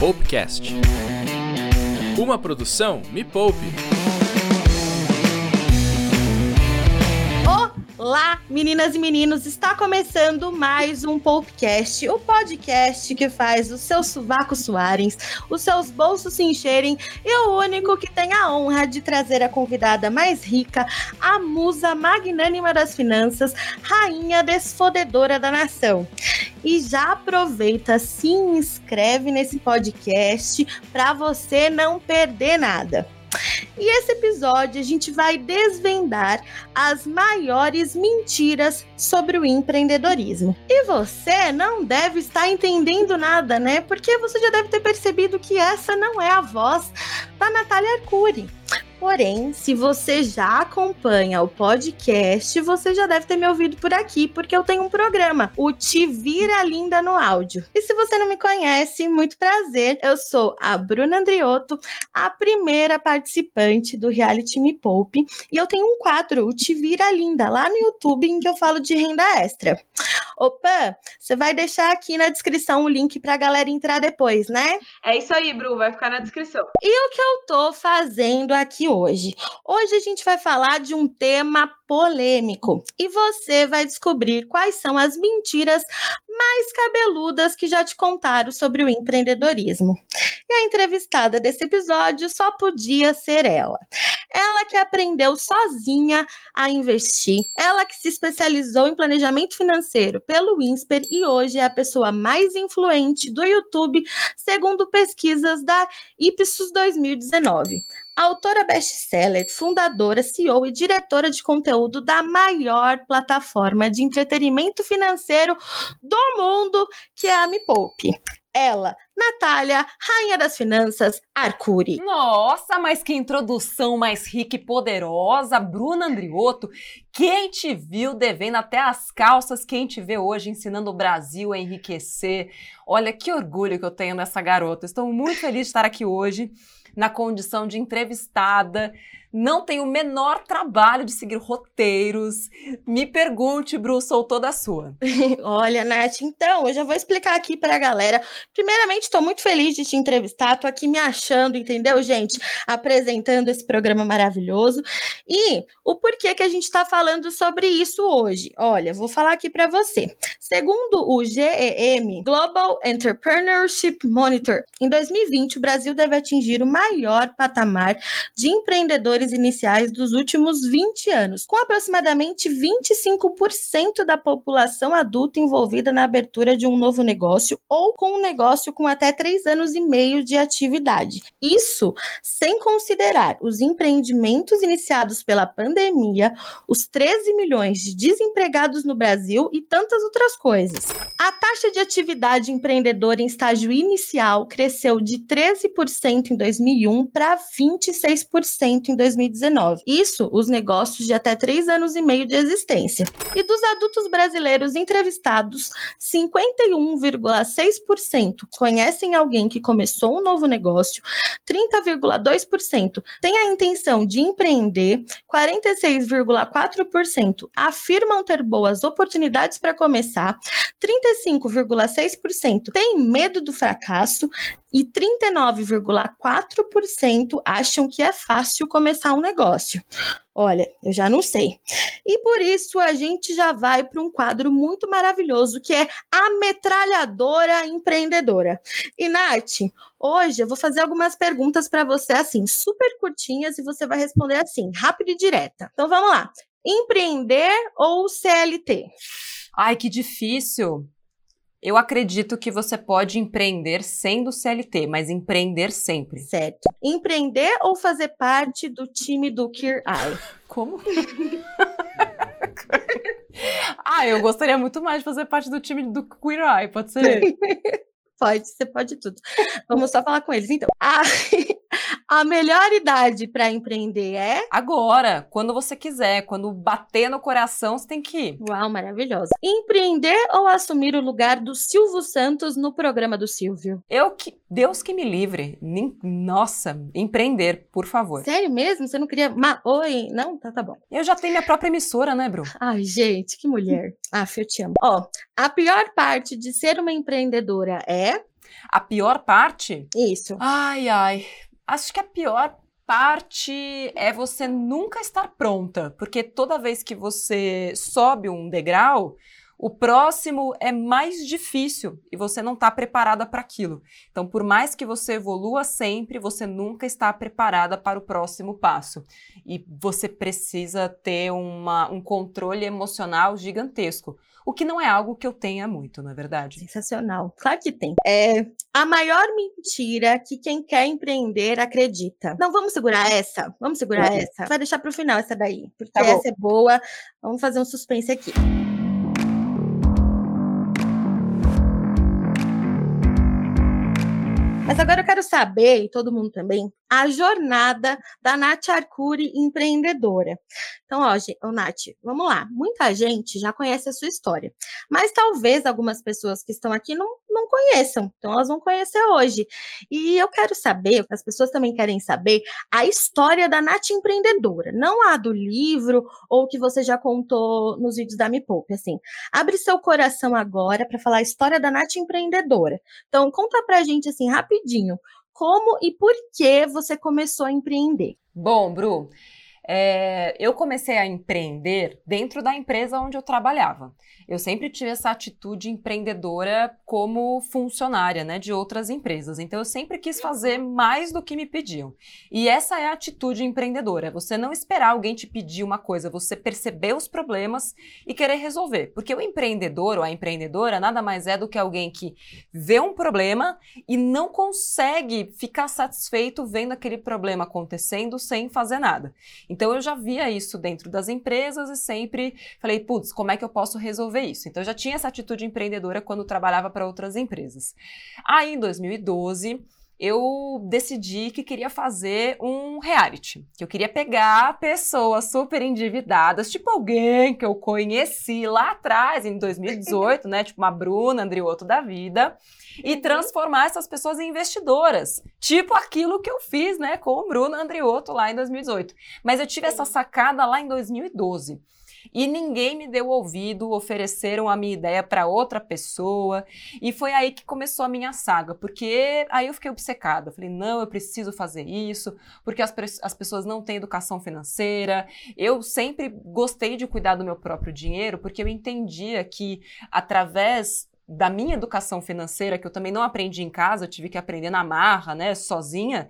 Poupecast. Uma produção Me Poupe. Olá, meninas e meninos, está começando mais um Popcast, o podcast que faz os seus sovacos suarem, os seus bolsos se encherem e o único que tem a honra de trazer a convidada mais rica, a musa magnânima das finanças, rainha desfodedora da nação. E já aproveita, se inscreve nesse podcast para você não perder nada. E esse episódio a gente vai desvendar as maiores mentiras sobre o empreendedorismo. E você não deve estar entendendo nada, né? Porque você já deve ter percebido que essa não é a voz da Natália Arcuri. Porém, se você já acompanha o podcast, você já deve ter me ouvido por aqui, porque eu tenho um programa, o Te Vira Linda no Áudio. E se você não me conhece, muito prazer, eu sou a Bruna Andriotto, a primeira participante do Reality Me Poupe, e eu tenho um quadro, o Te Vira Linda, lá no YouTube, em que eu falo de renda extra. Opa, você vai deixar aqui na descrição o link para a galera entrar depois, né? É isso aí, Bru, vai ficar na descrição. E o que eu tô fazendo aqui hoje? Hoje a gente vai falar de um tema polêmico e você vai descobrir quais são as mentiras mais cabeludas que já te contaram sobre o empreendedorismo. E a entrevistada desse episódio só podia ser ela. Ela que aprendeu sozinha a investir, ela que se especializou em planejamento financeiro pelo INSPER e hoje é a pessoa mais influente do YouTube, segundo pesquisas da Ipsos 2019 autora best-seller, fundadora, CEO e diretora de conteúdo da maior plataforma de entretenimento financeiro do mundo, que é a Me Poupe. Ela, Natália, rainha das finanças, Arcuri. Nossa, mas que introdução mais rica e poderosa, Bruna Andriotto. Quem te viu devendo até as calças, quem te vê hoje ensinando o Brasil a enriquecer. Olha que orgulho que eu tenho nessa garota. Estou muito feliz de estar aqui hoje na condição de entrevistada, não tenho o menor trabalho de seguir roteiros. Me pergunte, Bru, sou toda sua. Olha, Nath, então, eu já vou explicar aqui para a galera. Primeiramente, estou muito feliz de te entrevistar, estou aqui me achando, entendeu, gente? Apresentando esse programa maravilhoso. E o porquê que a gente está falando sobre isso hoje? Olha, vou falar aqui para você. Segundo o GEM, Global Entrepreneurship Monitor, em 2020, o Brasil deve atingir o maior patamar de empreendedores iniciais dos últimos 20 anos, com aproximadamente 25% da população adulta envolvida na abertura de um novo negócio ou com um negócio com até 3 anos e meio de atividade. Isso sem considerar os empreendimentos iniciados pela pandemia, os 13 milhões de desempregados no Brasil e tantas outras coisas. A taxa de atividade empreendedora em estágio inicial cresceu de 13% em 2001 para 26% em 2020. 2019. Isso, os negócios de até três anos e meio de existência. E dos adultos brasileiros entrevistados, 51,6% conhecem alguém que começou um novo negócio, 30,2% têm a intenção de empreender, 46,4% afirmam ter boas oportunidades para começar, 35,6% têm medo do fracasso e 39,4% acham que é fácil começar um negócio. Olha, eu já não sei. E por isso a gente já vai para um quadro muito maravilhoso que é a metralhadora empreendedora. E Nath, hoje eu vou fazer algumas perguntas para você assim, super curtinhas e você vai responder assim, rápido e direta. Então vamos lá. Empreender ou CLT? Ai, que difícil. Eu acredito que você pode empreender sendo CLT, mas empreender sempre. Certo. Empreender ou fazer parte do time do Kier Eye? Como? ah, eu gostaria muito mais de fazer parte do time do Queer Eye, pode ser? pode, você pode tudo. Vamos só falar com eles, então. Ah, a melhor idade para empreender é? Agora, quando você quiser, quando bater no coração, você tem que ir. Uau, maravilhosa. Empreender ou assumir o lugar do Silvio Santos no programa do Silvio? Eu que. Deus que me livre. Nossa, empreender, por favor. Sério mesmo? Você não queria. Ma... Oi? Não? Tá, tá bom. Eu já tenho minha própria emissora, né, Bru? Ai, gente, que mulher. ah, eu te amo. Ó, a pior parte de ser uma empreendedora é A pior parte? Isso. Ai, ai. Acho que a pior parte é você nunca estar pronta, porque toda vez que você sobe um degrau, o próximo é mais difícil e você não está preparada para aquilo. Então, por mais que você evolua sempre, você nunca está preparada para o próximo passo. E você precisa ter uma, um controle emocional gigantesco. O que não é algo que eu tenha muito, na é verdade. Sensacional. Claro que tem. É a maior mentira que quem quer empreender acredita. Não, vamos segurar essa? Vamos segurar essa? Vai deixar para o final essa daí, porque tá essa é boa. Vamos fazer um suspense aqui. Mas agora eu quero saber, e todo mundo também, a jornada da Nath Arcuri empreendedora. Então, ó, ô, Nath, vamos lá. Muita gente já conhece a sua história, mas talvez algumas pessoas que estão aqui não, não conheçam. Então, elas vão conhecer hoje. E eu quero saber, as pessoas também querem saber, a história da Nath empreendedora, não a do livro ou que você já contou nos vídeos da Me Poupe, assim. Abre seu coração agora para falar a história da Nath empreendedora. Então, conta pra gente, assim, rapidinho, como e por que você começou a empreender? Bom, Bru, é, eu comecei a empreender dentro da empresa onde eu trabalhava. Eu sempre tive essa atitude empreendedora como funcionária né, de outras empresas. Então, eu sempre quis fazer mais do que me pediam. E essa é a atitude empreendedora: é você não esperar alguém te pedir uma coisa, você perceber os problemas e querer resolver. Porque o empreendedor ou a empreendedora nada mais é do que alguém que vê um problema e não consegue ficar satisfeito vendo aquele problema acontecendo sem fazer nada. Então eu já via isso dentro das empresas e sempre falei, putz, como é que eu posso resolver isso? Então eu já tinha essa atitude empreendedora quando trabalhava para outras empresas. Aí em 2012, eu decidi que queria fazer um reality, que eu queria pegar pessoas super endividadas, tipo alguém que eu conheci lá atrás, em 2018, né, tipo uma Bruna Andrioto da vida, e uhum. transformar essas pessoas em investidoras. Tipo aquilo que eu fiz, né, com o Bruno Andriotto lá em 2018. Mas eu tive essa sacada lá em 2012. E ninguém me deu ouvido, ofereceram a minha ideia para outra pessoa. E foi aí que começou a minha saga, porque aí eu fiquei obcecada. Falei, não, eu preciso fazer isso, porque as, as pessoas não têm educação financeira. Eu sempre gostei de cuidar do meu próprio dinheiro, porque eu entendia que através da minha educação financeira, que eu também não aprendi em casa, tive que aprender na marra, né, sozinha,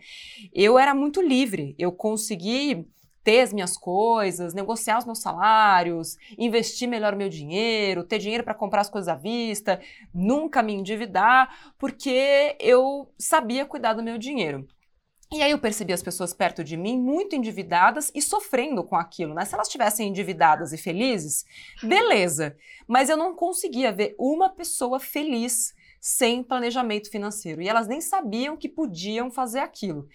eu era muito livre. Eu consegui ter as minhas coisas, negociar os meus salários, investir melhor meu dinheiro, ter dinheiro para comprar as coisas à vista, nunca me endividar, porque eu sabia cuidar do meu dinheiro. E aí eu percebi as pessoas perto de mim muito endividadas e sofrendo com aquilo, né? Se elas estivessem endividadas e felizes, beleza. Mas eu não conseguia ver uma pessoa feliz sem planejamento financeiro. E elas nem sabiam que podiam fazer aquilo.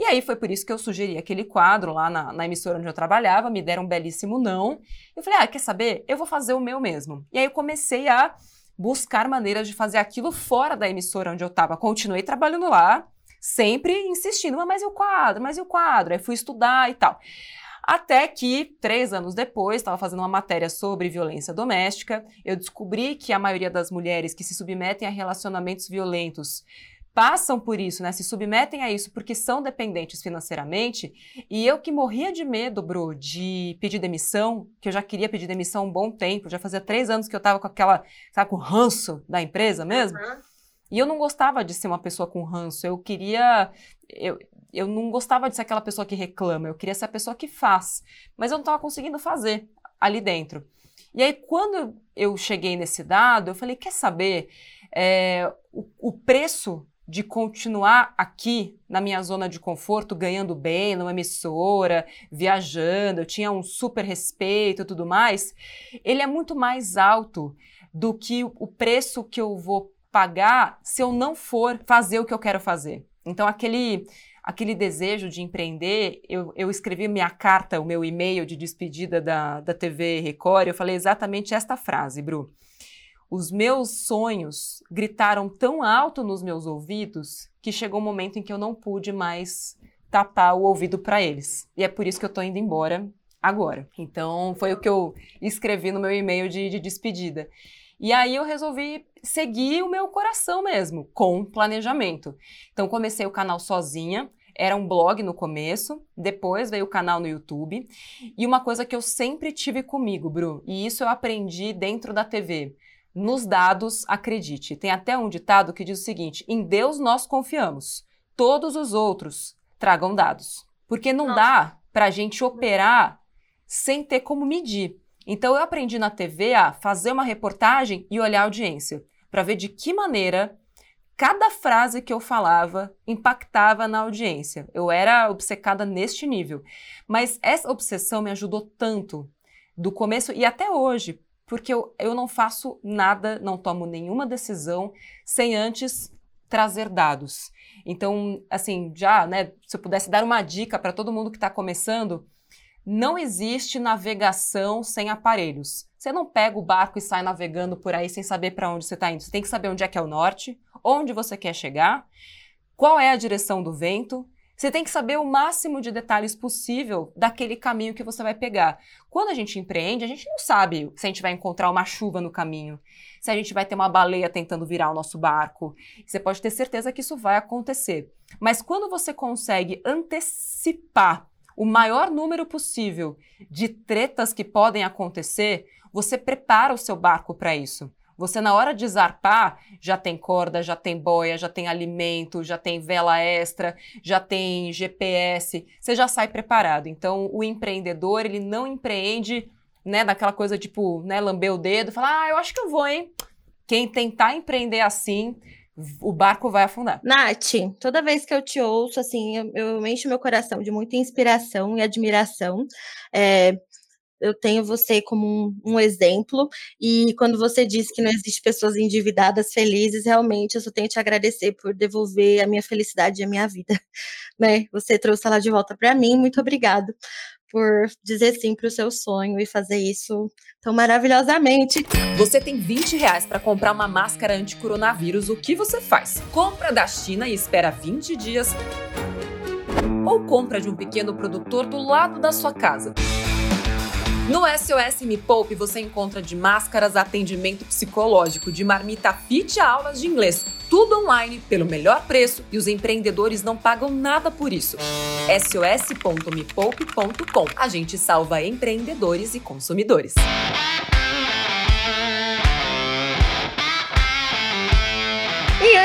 E aí foi por isso que eu sugeri aquele quadro lá na, na, emissora onde eu trabalhava, me deram um belíssimo não. Eu falei, ah, quer saber? Eu vou fazer o meu mesmo. E aí eu comecei a buscar maneiras de fazer aquilo fora da emissora onde eu estava. Continuei trabalhando lá, sempre insistindo, mas e o quadro, mas e o quadro? Aí fui estudar e tal. Até que, três anos depois, estava fazendo uma matéria sobre violência doméstica, eu descobri que a maioria das mulheres que se submetem a relacionamentos violentos passam por isso, né? Se submetem a isso porque são dependentes financeiramente. E eu que morria de medo, Bro, de pedir demissão, que eu já queria pedir demissão há um bom tempo, já fazia três anos que eu estava com aquela, sabe, com ranço da empresa mesmo. Uhum. E eu não gostava de ser uma pessoa com ranço, eu queria. Eu, eu não gostava de ser aquela pessoa que reclama, eu queria ser a pessoa que faz. Mas eu não estava conseguindo fazer ali dentro. E aí, quando eu cheguei nesse dado, eu falei: quer saber? É, o, o preço de continuar aqui na minha zona de conforto, ganhando bem numa emissora, viajando, eu tinha um super respeito e tudo mais, ele é muito mais alto do que o preço que eu vou pagar se eu não for fazer o que eu quero fazer. Então, aquele, aquele desejo de empreender, eu, eu escrevi minha carta, o meu e-mail de despedida da, da TV Record, eu falei exatamente esta frase, Bru. Os meus sonhos gritaram tão alto nos meus ouvidos que chegou um momento em que eu não pude mais tapar o ouvido para eles. E é por isso que eu estou indo embora agora. Então, foi o que eu escrevi no meu e-mail de, de despedida. E aí eu resolvi seguir o meu coração mesmo, com planejamento. Então comecei o canal sozinha, era um blog no começo, depois veio o canal no YouTube. E uma coisa que eu sempre tive comigo, Bru, e isso eu aprendi dentro da TV. Nos dados, acredite. Tem até um ditado que diz o seguinte: em Deus nós confiamos, todos os outros tragam dados. Porque não Nossa. dá para a gente operar sem ter como medir. Então eu aprendi na TV a fazer uma reportagem e olhar a audiência, para ver de que maneira cada frase que eu falava impactava na audiência. Eu era obcecada neste nível. Mas essa obsessão me ajudou tanto do começo e até hoje, porque eu, eu não faço nada, não tomo nenhuma decisão sem antes trazer dados. Então, assim, já, né, se eu pudesse dar uma dica para todo mundo que está começando, não existe navegação sem aparelhos. Você não pega o barco e sai navegando por aí sem saber para onde você está indo. Você tem que saber onde é que é o norte, onde você quer chegar, qual é a direção do vento. Você tem que saber o máximo de detalhes possível daquele caminho que você vai pegar. Quando a gente empreende, a gente não sabe se a gente vai encontrar uma chuva no caminho, se a gente vai ter uma baleia tentando virar o nosso barco. Você pode ter certeza que isso vai acontecer. Mas quando você consegue antecipar o maior número possível de tretas que podem acontecer, você prepara o seu barco para isso. Você, na hora de zarpar, já tem corda, já tem boia, já tem alimento, já tem vela extra, já tem GPS, você já sai preparado. Então, o empreendedor, ele não empreende, né, daquela coisa tipo, né, lamber o dedo, falar, ah, eu acho que eu vou, hein? Quem tentar empreender assim, o barco vai afundar. Nath, toda vez que eu te ouço, assim, eu, eu encho meu coração de muita inspiração e admiração. É, eu tenho você como um, um, exemplo, e quando você disse que não existe pessoas endividadas felizes, realmente eu só tenho te agradecer por devolver a minha felicidade e a minha vida. Né? Você trouxe ela de volta para mim, muito obrigado por dizer sim para o seu sonho e fazer isso tão maravilhosamente. Você tem 20 reais para comprar uma máscara anti-coronavírus, o que você faz? Compra da China e espera 20 dias ou compra de um pequeno produtor do lado da sua casa. No SOS Me Poupe você encontra de máscaras, atendimento psicológico, de marmita fit a aulas de inglês. Tudo online, pelo melhor preço e os empreendedores não pagam nada por isso. sos.mepoupe.com A gente salva empreendedores e consumidores.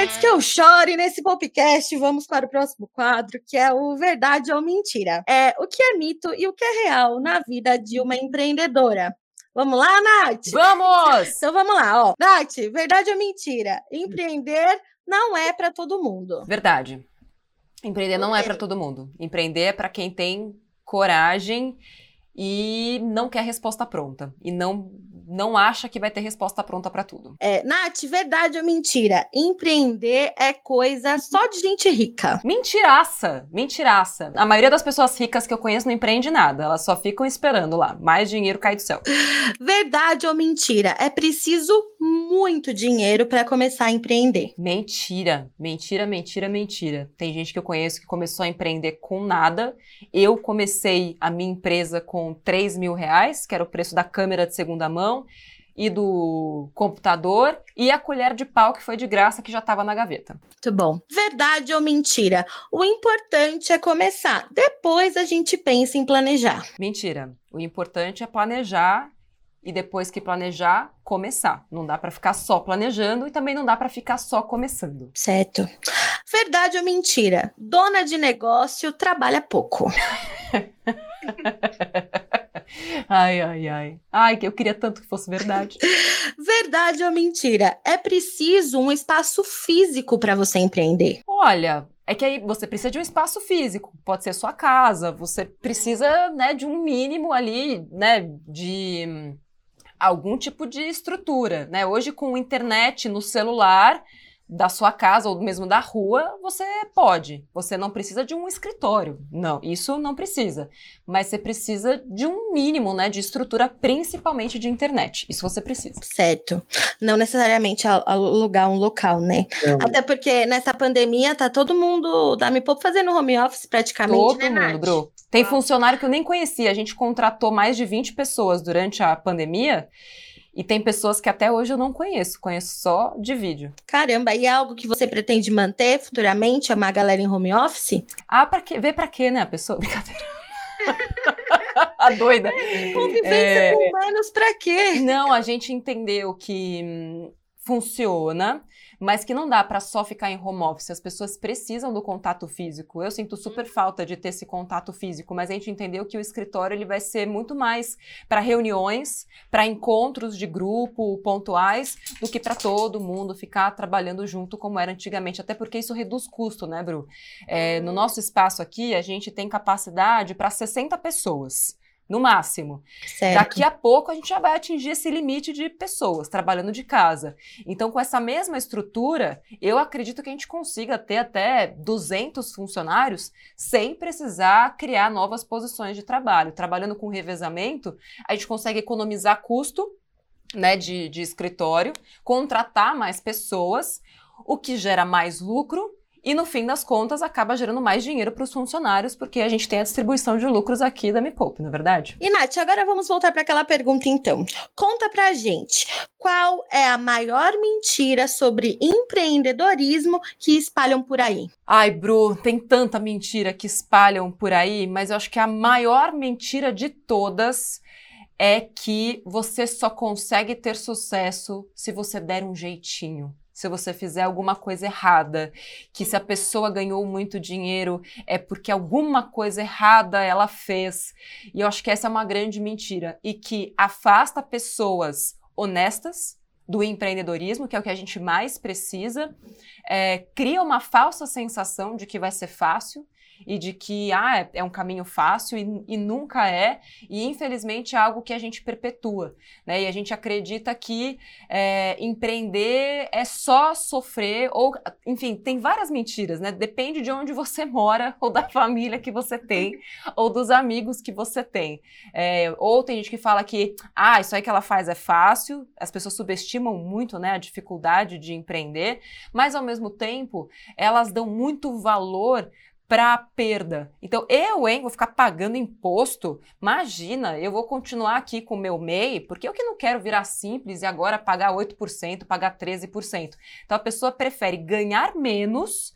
Antes que eu chore nesse podcast, vamos para o próximo quadro, que é o Verdade ou Mentira. É o que é mito e o que é real na vida de uma empreendedora. Vamos lá, Nath? Vamos! Então vamos lá, ó. Nath, verdade ou mentira? Empreender não é para todo mundo. Verdade. Empreender não é para todo mundo. Empreender é para quem tem coragem e não quer resposta pronta. E não não acha que vai ter resposta pronta para tudo. É, Nath, verdade ou mentira? Empreender é coisa só de gente rica. Mentiraça, mentiraça. A maioria das pessoas ricas que eu conheço não empreende nada, elas só ficam esperando lá. Mais dinheiro cai do céu. Verdade ou mentira? É preciso muito dinheiro para começar a empreender. Mentira, mentira, mentira, mentira. Tem gente que eu conheço que começou a empreender com nada. Eu comecei a minha empresa com 3 mil reais, que era o preço da câmera de segunda mão e do computador e a colher de pau que foi de graça que já estava na gaveta. Muito bom. Verdade ou mentira? O importante é começar. Depois a gente pensa em planejar. Mentira. O importante é planejar e depois que planejar, começar. Não dá para ficar só planejando e também não dá para ficar só começando. Certo. Verdade ou mentira? Dona de negócio trabalha pouco. ai, ai, ai. Ai, que eu queria tanto que fosse verdade. verdade ou mentira? É preciso um espaço físico para você empreender. Olha, é que aí você precisa de um espaço físico, pode ser sua casa, você precisa, né, de um mínimo ali, né, de hum, algum tipo de estrutura, né? Hoje com internet no celular, da sua casa ou mesmo da rua, você pode. Você não precisa de um escritório. Não, isso não precisa. Mas você precisa de um mínimo, né, de estrutura, principalmente de internet. Isso você precisa. Certo. Não necessariamente alugar um local, né? Até porque nessa pandemia tá todo mundo da Me Pouco fazendo home office praticamente, todo né, mundo, Nath? Tem funcionário que eu nem conhecia. A gente contratou mais de 20 pessoas durante a pandemia. E tem pessoas que até hoje eu não conheço, conheço só de vídeo. Caramba, e é algo que você pretende manter futuramente, uma galera em home office? Ah, pra quê? Ver pra quê, né, a pessoa? Brincadeira. a doida. Convivência é... com humanos pra quê? Não, a gente entendeu que hum, funciona mas que não dá para só ficar em home office. As pessoas precisam do contato físico. Eu sinto super falta de ter esse contato físico, mas a gente entendeu que o escritório ele vai ser muito mais para reuniões, para encontros de grupo pontuais, do que para todo mundo ficar trabalhando junto como era antigamente. Até porque isso reduz custo, né, Bru? É, no nosso espaço aqui, a gente tem capacidade para 60 pessoas no máximo. Certo. Daqui a pouco a gente já vai atingir esse limite de pessoas trabalhando de casa. Então, com essa mesma estrutura, eu acredito que a gente consiga ter até 200 funcionários sem precisar criar novas posições de trabalho. Trabalhando com revezamento, a gente consegue economizar custo né, de, de escritório, contratar mais pessoas, o que gera mais lucro e no fim das contas acaba gerando mais dinheiro para os funcionários, porque a gente tem a distribuição de lucros aqui da Me Poupe, não é verdade? E Nath, agora vamos voltar para aquela pergunta então. Conta pra gente, qual é a maior mentira sobre empreendedorismo que espalham por aí? Ai, Bru, tem tanta mentira que espalham por aí, mas eu acho que a maior mentira de todas é que você só consegue ter sucesso se você der um jeitinho se você fizer alguma coisa errada, que se a pessoa ganhou muito dinheiro é porque alguma coisa errada ela fez. E eu acho que essa é uma grande mentira e que afasta pessoas honestas do empreendedorismo, que é o que a gente mais precisa, é, cria uma falsa sensação de que vai ser fácil e de que ah, é, é um caminho fácil e, e, nunca é, e infelizmente é algo que a gente perpetua, né? E a gente acredita que é, empreender é só sofrer, ou enfim, tem várias mentiras, né? Depende de onde você mora, ou da família que você tem, ou dos amigos que você tem. É, ou tem gente que fala que ah, isso aí que ela faz é fácil, as pessoas subestimam muito né, a dificuldade de empreender, mas ao mesmo tempo elas dão muito valor para perda. Então, eu, hein, vou ficar pagando imposto? Imagina, eu vou continuar aqui com o meu MEI, porque eu que não quero virar simples e agora pagar 8%, pagar 13%. Então, a pessoa prefere ganhar menos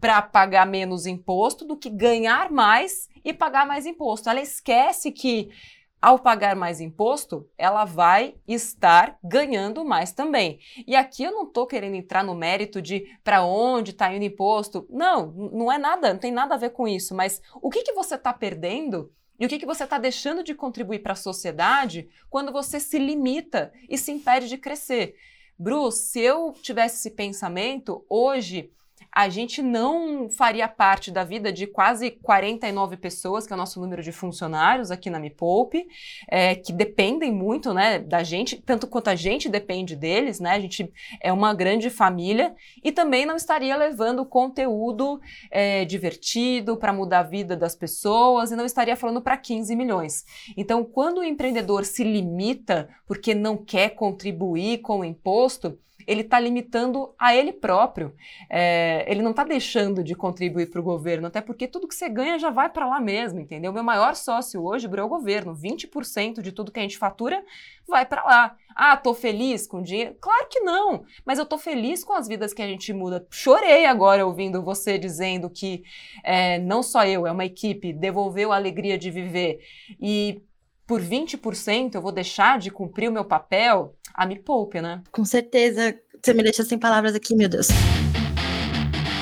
para pagar menos imposto do que ganhar mais e pagar mais imposto. Ela esquece que ao pagar mais imposto, ela vai estar ganhando mais também. E aqui eu não estou querendo entrar no mérito de para onde está indo imposto. Não, não é nada, não tem nada a ver com isso. Mas o que, que você está perdendo e o que, que você está deixando de contribuir para a sociedade quando você se limita e se impede de crescer? Bruce, se eu tivesse esse pensamento, hoje a gente não faria parte da vida de quase 49 pessoas, que é o nosso número de funcionários aqui na Me Poupe, é, que dependem muito né, da gente, tanto quanto a gente depende deles, né? A gente é uma grande família e também não estaria levando conteúdo é, divertido para mudar a vida das pessoas e não estaria falando para 15 milhões. Então, quando o empreendedor se limita porque não quer contribuir com o imposto, ele está limitando a ele próprio. É, ele não está deixando de contribuir para o governo, até porque tudo que você ganha já vai para lá mesmo, entendeu? Meu maior sócio hoje é o governo. 20% de tudo que a gente fatura vai para lá. Ah, tô feliz com o dinheiro? Claro que não, mas eu tô feliz com as vidas que a gente muda. Chorei agora ouvindo você dizendo que é, não só eu, é uma equipe, devolveu a alegria de viver. E por 20% eu vou deixar de cumprir o meu papel, a me poupe, né? Com certeza. Você me deixa sem palavras aqui, meu Deus.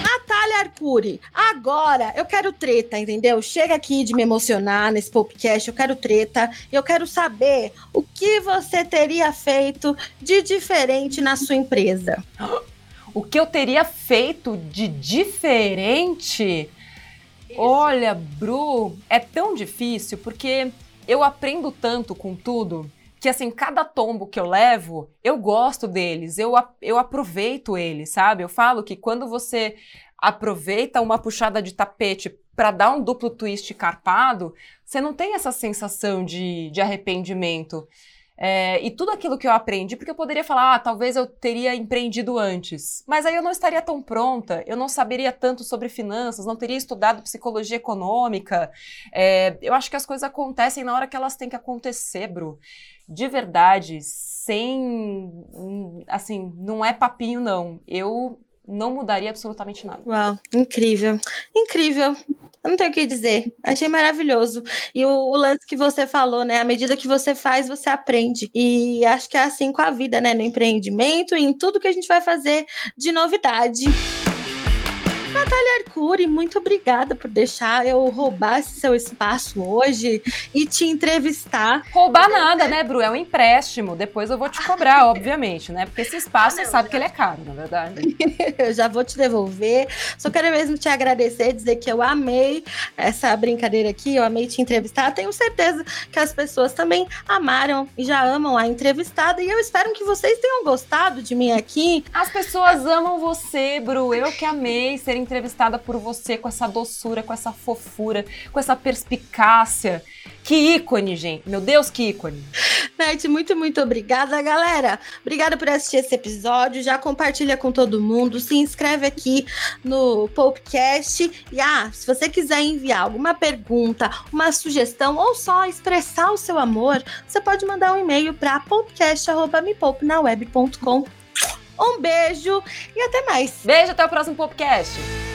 Natália Arcuri, agora eu quero treta, entendeu? Chega aqui de me emocionar nesse podcast, eu quero treta. Eu quero saber o que você teria feito de diferente na sua empresa. O que eu teria feito de diferente? Olha, Bru, é tão difícil porque eu aprendo tanto com tudo que assim, cada tombo que eu levo, eu gosto deles, eu, eu aproveito eles, sabe? Eu falo que quando você aproveita uma puxada de tapete para dar um duplo twist carpado, você não tem essa sensação de, de arrependimento. É, e tudo aquilo que eu aprendi, porque eu poderia falar, ah, talvez eu teria empreendido antes, mas aí eu não estaria tão pronta, eu não saberia tanto sobre finanças, não teria estudado psicologia econômica. É, eu acho que as coisas acontecem na hora que elas têm que acontecer, Bru. De verdade, sem. Assim, não é papinho, não. Eu não mudaria absolutamente nada. Uau, incrível. Incrível. Eu não tenho o que dizer. Achei maravilhoso. E o, o, lance que você falou, né? À medida que você faz, você aprende. E acho que é assim com a vida, né? No empreendimento e em tudo que a gente vai fazer de novidade. Natália Arcuri, muito obrigada por deixar eu roubar esse seu espaço hoje e te entrevistar. Roubar nada, né, Bru? É um empréstimo. Depois eu vou te cobrar, obviamente, né? Porque esse espaço você sabe que ele é caro, na verdade. eu já vou te devolver. Só quero mesmo te agradecer, dizer que eu amei essa brincadeira aqui, eu amei te entrevistar. Tenho certeza que as pessoas também amaram e já amam a entrevistada. E eu espero que vocês tenham gostado de mim aqui. As pessoas amam você, Bru. Eu que amei ser entrevistada por você com essa doçura, com essa fofura, com essa perspicácia. Que ícone, gente. Meu Deus, que ícone. Nath, muito, muito obrigada, galera. Obrigada por assistir esse episódio. Já compartilha com todo mundo. Se inscreve aqui no podcast. E ah, se você quiser enviar alguma pergunta, uma sugestão ou só expressar o seu amor, você pode mandar um e-mail para podcast.mepoupenaweb.com. Um beijo e até mais. Beijo, até o próximo podcast.